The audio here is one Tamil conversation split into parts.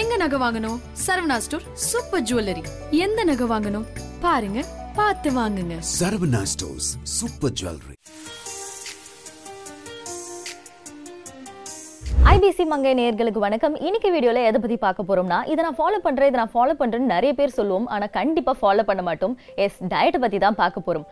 எங்க நகை வாங்கணும்? Saravana store super jewellery. எந்த நகை வாங்கணும்? பாருங்க பார்த்து வாங்குங்க. Saravana Stores Super Jewelry. IBC Mangai நேயர்களுக்கு வணக்கம். இன்னைக்கு வீடியோல எதை பத்தி பார்க்க போறோம்னா இதை நான் ஃபாலோ பண்றேன் இதை நான் ஃபாலோ பண்றேன்னு நிறைய பேர் சொல்லுவோம். ஆனா கண்டிப்பா ஃபாலோ பண்ண மாட்டோம். எஸ் டயட்டை பத்தி தான் பார்க்க போறோம்.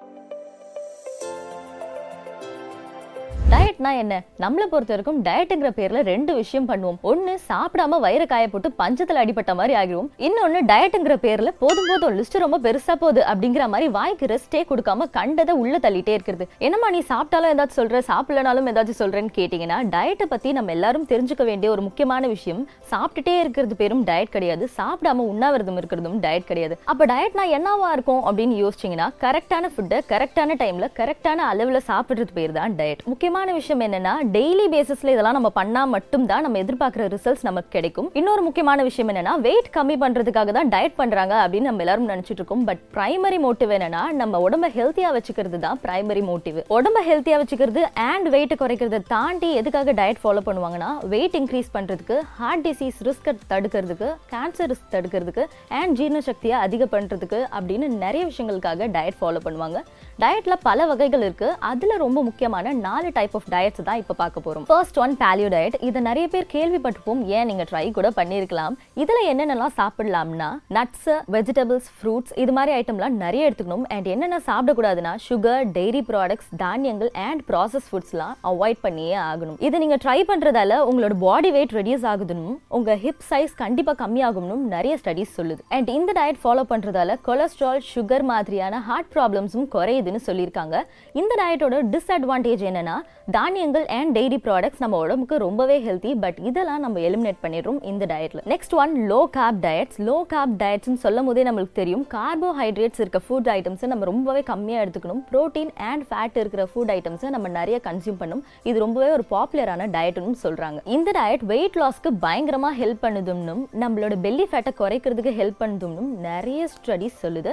டயட்னா என்ன? நம்மளை பொறுத்த வரைக்கும் டயட்டுங்கிற பேர்ல ரெண்டு விஷயம் பண்ணுவோம். ஒன்னு சாப்பிடாம வயிறு காய போட்டு பஞ்சத்துல அடிபட்ட மாதிரி ஆகிரும் இன்னொன்னு டயட்டுங்கிற பேர்ல போதும் போதும் லிஸ்ட் ரொம்ப பெருசா போகுது அப்படிங்கிற மாதிரி வாய்க்கு ரெஸ்டே கொடுக்காம கண்டதை உள்ள தள்ளிட்டே இருக்கிறது. என்னமா நீ சாப்பிட்டாலும் ஏதாச்சும் சொல்ற சாப்பிடலனாலும் ஏதாச்சும் சொல்றேன்னு கேட்டீங்கன்னா டயட்டை பத்தி நம்ம எல்லாரும் தெரிஞ்சுக்க வேண்டிய ஒரு முக்கியமான விஷயம் சாப்பிட்டுட்டே இருக்கிறது பேரும் டயட் கிடையாது. சாப்பிடாம உண்ணாவிரதம் இருக்கிறதும் டயட் கிடையாது. அப்ப டயட்னா என்னவா இருக்கும் அப்படின்னு யோசிச்சீங்கன்னா கரெக்டான ஃபுட்டை கரெக்டான டைம்ல கரெக்டான அளவுல சாப்பிடுறது பேர் தான் டயட் முக்கியமான விஷயம் விஷயம் என்னன்னா டெய்லி பேசிஸ்ல இதெல்லாம் நம்ம பண்ணா மட்டும் தான் நம்ம எதிர்பார்க்குற ரிசல்ட்ஸ் நமக்கு கிடைக்கும். இன்னொரு முக்கியமான விஷயம் என்னன்னா வெயிட் கம்மி பண்றதுக்காக தான் டயட் பண்றாங்க அப்படின்னு நம்ம எல்லாரும் நினைச்சிட்டு இருக்கோம். பட் பிரைமரி மோட்டிவ் என்னன்னா நம்ம உடம்ப ஹெல்த்தியா வச்சுக்கிறது தான் பிரைமரி மோட்டிவ் உடம்ப ஹெல்த்தியா வச்சுக்கிறது அண்ட் வெயிட் குறைக்கிறத தாண்டி எதுக்காக டயட் ஃபாலோ பண்ணுவாங்கன்னா வெயிட் இன்க்ரீஸ் பண்றதுக்கு ஹார்ட் டிசீஸ் ரிஸ்க் தடுக்கிறதுக்கு கேன்சர் ரிஸ்க் தடுக்கிறதுக்கு அண்ட் ஜீரண சக்தியை அதிகம் பண்றதுக்கு அப்படின்னு நிறைய விஷயங்களுக்காக டயட் ஃபாலோ பண்ணுவாங்க. டயட்ல பல வகைகள் இருக்கு. அதுல ரொம்ப முக்கியமான நாலு டைப் ஆஃப் டயட்ஸ் தான் இப்போ பார்க்க போறோம். ஃபர்ஸ்ட் ஒன் பேலியோ டயட் இதை நிறைய பேர் கேள்விப்பட்டிருப்போம். ஏன் நீங்க ட்ரை கூட பண்ணியிருக்கலாம் இதுல என்னென்னலாம் சாப்பிடலாம்னா நட்ஸ் வெஜிடபிள்ஸ் ஃப்ரூட்ஸ் இது மாதிரி ஐட்டம்லாம் நிறைய எடுத்துக்கணும். அண்ட் என்னென்ன சாப்பிடக்கூடாதுன்னா சுகர் டெய்ரி ப்ராடக்ட்ஸ் தானியங்கள் அண்ட் ப்ராசஸ் ஃபுட்ஸ்லாம் அவாய்ட் பண்ணியே ஆகணும். இதை நீங்க ட்ரை பண்றதால உங்களோட பாடி வெயிட் ரெடியூஸ் ஆகுதுன்னு உங்க ஹிப் சைஸ் கண்டிப்பா கம்மியாகும்னு நிறைய ஸ்டடிஸ் சொல்லுது. அண்ட் இந்த டயட் ஃபாலோ பண்றதால கொலஸ்ட்ரால் சுகர் மாதிரியான ஹார்ட் ப்ராப்ளம்ஸும் குறையுது. குறையுதுன்னு சொல்லியிருக்காங்க. இந்த டயட்டோட டிஸ்அட்வான்டேஜ் என்னன்னா தானியங்கள் அண்ட் டெய்ரி ப்ராடக்ட்ஸ் நம்ம உடம்புக்கு ரொம்பவே ஹெல்த்தி பட் இதெல்லாம் நம்ம எலிமினேட் பண்ணிடுறோம் இந்த டயட்ல next one low carb diets low carb டயட்ஸ்னு சொல்லும் போதே நம்மளுக்கு தெரியும் கார்போஹைட்ரேட்ஸ் இருக்க ஃபுட் ஐட்டம்ஸை நம்ம ரொம்பவே கம்மியாக எடுத்துக்கணும். ப்ரோட்டீன் அண்ட் ஃபேட் இருக்கிற ஃபுட் ஐட்டம்ஸை நம்ம நிறைய கன்சியூம் பண்ணும் இது ரொம்பவே ஒரு பாப்புலரான டயட்னு சொல்றாங்க. இந்த டயட் வெயிட் லாஸ்க்கு பயங்கரமா ஹெல்ப் பண்ணுதும்னும் நம்மளோட பெல்லி ஃபேட்டை குறைக்கிறதுக்கு ஹெல்ப் பண்ணுதும்னும் நிறைய ஸ்டடிஸ் சொல்லுது.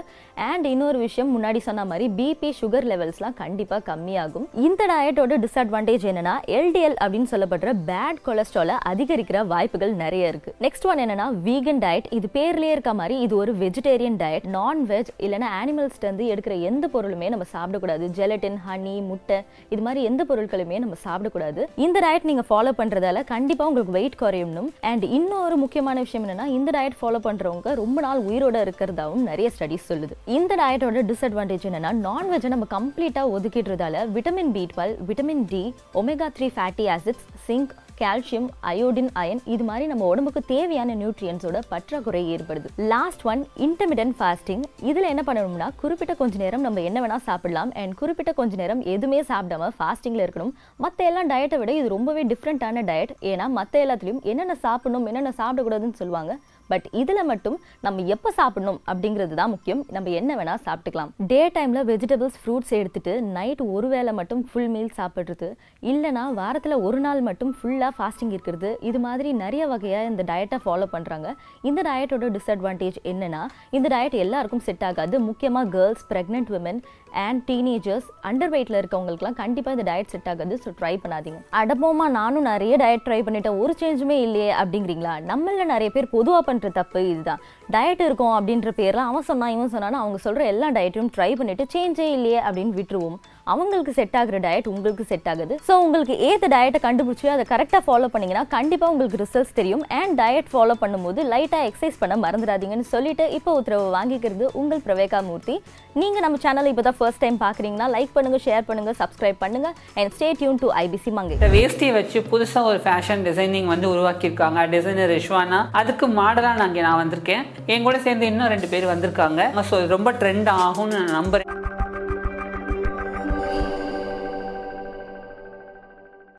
அண்ட் இன்னொரு விஷயம் முன்னாடி சொன்ன மாதிரி பிபி சுகர் லெவல்ஸ்லாம் கண்டிப்பாக கம்மியாகும். இந்த டயட்டோட டிஸ்அட்வான்டேஜ் என்னன்னா எல்டிஎல் அப்படின்னு சொல்லப்படுற பேட் கொலஸ்ட்ராலை அதிகரிக்கிற வாய்ப்புகள் நிறைய இருக்கு. நெக்ஸ்ட் ஒன் என்னன்னா வீகன் டயட் இது பேர்லயே இருக்க மாதிரி இது ஒரு வெஜிடேரியன் டயட் நான்வெஜ் இல்லைன்னா அனிமல்ஸ்ல இருந்து எடுக்கிற எந்த பொருளுமே நம்ம சாப்பிடக்கூடாது. ஜெலட்டின் ஹனி முட்டை இது மாதிரி எந்த பொருட்களுமே நம்ம சாப்பிடக்கூடாது. இந்த டயட் நீங்க ஃபாலோ பண்றதால கண்டிப்பா உங்களுக்கு வெயிட் குறையணும். அண்ட் இன்னொரு முக்கியமான விஷயம் என்னன்னா இந்த டயட் ஃபாலோ பண்றவங்க ரொம்ப நாள் உயிரோட இருக்கிறதாவும் நிறைய ஸ்டடிஸ் சொல்லுது. இந்த டயட்டோட டிஸ்அட்வான்டேஜ் என்னன்னா நான் நான்வெஜ்ஜை நம்ம கம்ப்ளீட்டாக ஒதுக்கிடுறதால vitamin B twelve vitamin D omega three fatty acids zinc calcium iodine iron இது மாதிரி நம்ம உடம்புக்கு தேவையான நியூட்ரியன்ஸோட பற்றாக்குறை ஏற்படுது. லாஸ்ட் ஒன் இன்டர்மீடியன் ஃபாஸ்டிங் இதில் என்ன பண்ணணும்னா குறிப்பிட்ட கொஞ்ச நேரம் நம்ம என்ன வேணால் சாப்பிடலாம். அண்ட் குறிப்பிட்ட கொஞ்ச நேரம் எதுவுமே சாப்பிடாம ஃபாஸ்டிங்கில் இருக்கணும். மற்ற எல்லா டயட்டை விட இது ரொம்பவே டிஃப்ரெண்ட்டான டயட் ஏன்னா மற்ற எல்லாத்துலேயும் என்னென்ன சாப்பிடணும் என்னென்ன சாப்பிடக்கூடாதுன்னு சொல்லுவாங்க. பட் இதில் மட்டும் நம்ம எப்போ சாப்பிடணும் அப்படிங்கிறது தான் முக்கியம். நம்ம என்ன வேணால் சாப்பிட்டுக்கலாம். டே டைமில் வெஜிடபிள்ஸ் ஃப்ரூட்ஸ் எடுத்துட்டு நைட் ஒரு வேளை மட்டும் ஃபுல் மீல் சாப்பிட்றது இல்லைனா வாரத்தில் ஒரு நாள் மட்டும் ஃபுல்லாக ஃபாஸ்டிங் இருக்கிறது இது மாதிரி நிறைய வகையாக இந்த டயட்டை ஃபாலோ பண்ணுறாங்க இந்த டயட்டோட டிஸ்அட்வான்டேஜ் என்னென்னா இந்த டயட் எல்லாருக்கும் செட் ஆகாது. முக்கியமாக girls pregnant women and teenagers under வெயிட்டில் இருக்கவங்களுக்குலாம் கண்டிப்பாக இந்த டயட் செட் ஆகாது. ஸோ ட்ரை பண்ணாதீங்க. அடப்போமா நானும் நிறைய டயட் ட்ரை பண்ணிட்டேன். ஒரு சேஞ்சுமே இல்லையே அப்படிங்கிறீங்களா? நம்மள நிறைய பேர் பொதுவாக பண்ணுற தப்பு இதுதான். டயட் இருக்கும் அப்படின்ற பேரில் அவன் சொன்னான் இவன் சொன்னான்னு அவங்க சொல்கிற எல்லா டயட்டையும் ட்ரை பண்ணிட்டு சேஞ்சே இல்லையே அப்படின்னு விட்டுருவோம். அவங்களுக்கு செட் ஆகுற டயட் உங்களுக்கு செட் ஆகுது. ஸோ உங்களுக்கு ஏற்ற டயட்டை கண்டுபிடிச்சி அதை கரெக்டாக ஃபாலோ பண்ணீங்கன்னா கண்டிப்பாக உங்களுக்கு ரிசல்ட்ஸ் தெரியும். அண்ட் டயட் ஃபாலோ பண்ணும்போது லைட்டாக எக்ஸசைஸ் பண்ண மறந்துடாதீங்கன்னு சொல்லிட்டு இப்போ உத்தரவு வாங்கிக்கிறது உங்கள் பிரவேகா மூர்த்தி. நீங்கள் நம்ம சேனலை இப்போ தான் ஃபர்ஸ்ட் டைம் பார்க்குறீங்கன்னா லைக் பண்ணுங்கள் ஷேர் பண்ணுங்கள் சப்ஸ்கிரைப் பண்ணுங்கள் and stay tuned to IBC Mangai இந்த வேஸ்டியை வச்சு புதுசாக ஒரு ஃபேஷன் டிசைனிங் வந்து உருவாக்கியிருக்காங்க. டிசைனர் ரிஷ்வானா. அதுக்கு மாடலாக நான் இங்கே நான் வந்திருக்கேன். என் கூட சேர்ந்து இன்னும் ரெண்டு பேர் வந்திருக்காங்க. ஸோ ரொம்ப ட்ரெண்ட் ஆகும்னு நான் நம்புறேன்.